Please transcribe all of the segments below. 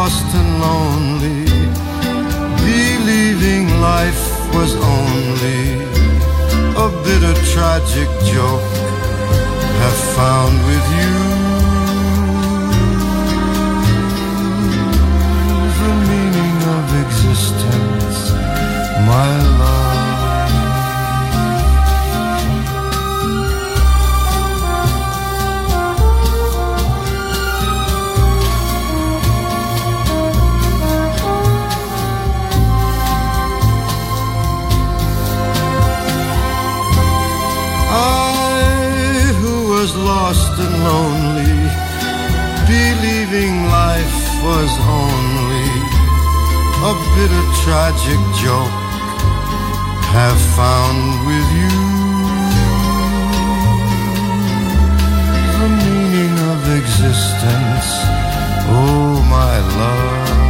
Lost and lonely, believing life was only a bitter tragic joke, have found with you the meaning of existence, my love. Lonely, believing life was only a bitter tragic joke, have found with you the meaning of existence, oh my love.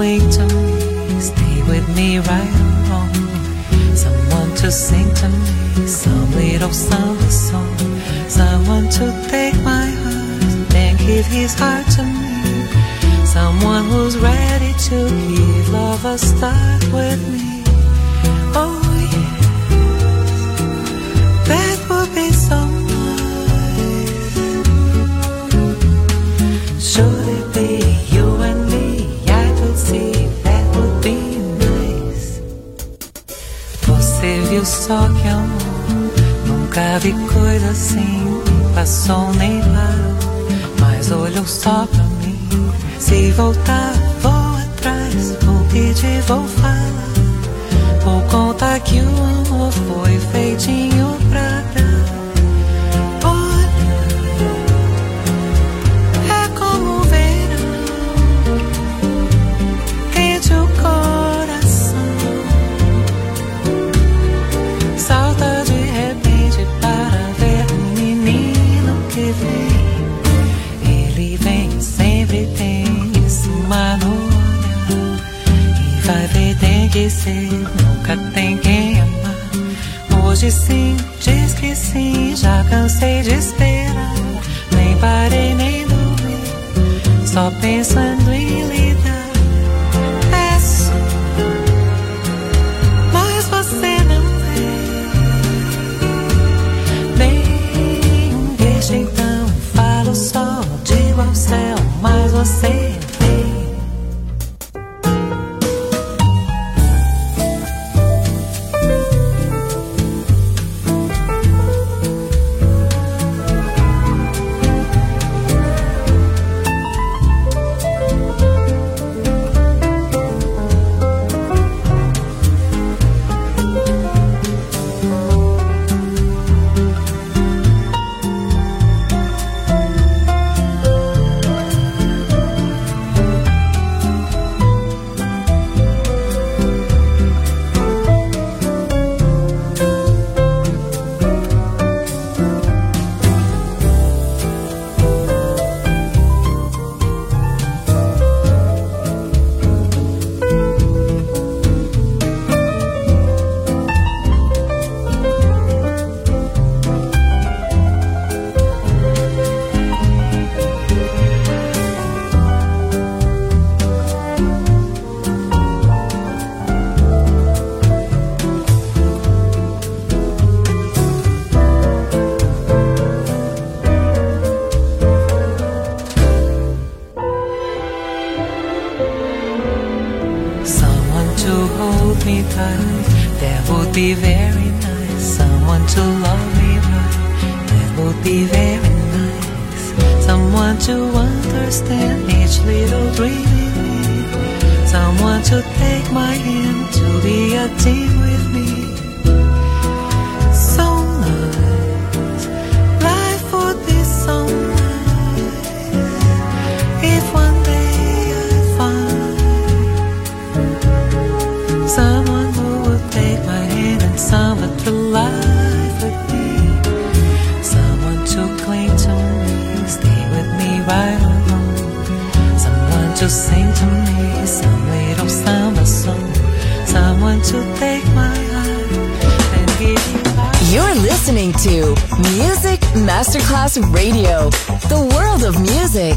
Cling to me, stay with me right wrong. Someone to sing to me some little samba song. Someone to take my heart and give his heart to me. Someone who's ready to give love a start with me. Oh yeah, that would be so só que amor? Nunca vi coisa assim. Passou nem parou, mas olhou só pra mim. Se voltar, vou atrás. Vou pedir, vou falar. Vou contar que o amor foi feitinho ser, nunca tem quem amar. Hoje sim, diz que sim, já cansei de esperar. Nem parei, nem dormi, só pensando Sing to me some little samba song. Someone to take my and give life. You're listening to Music Masterclass Radio, the world of music.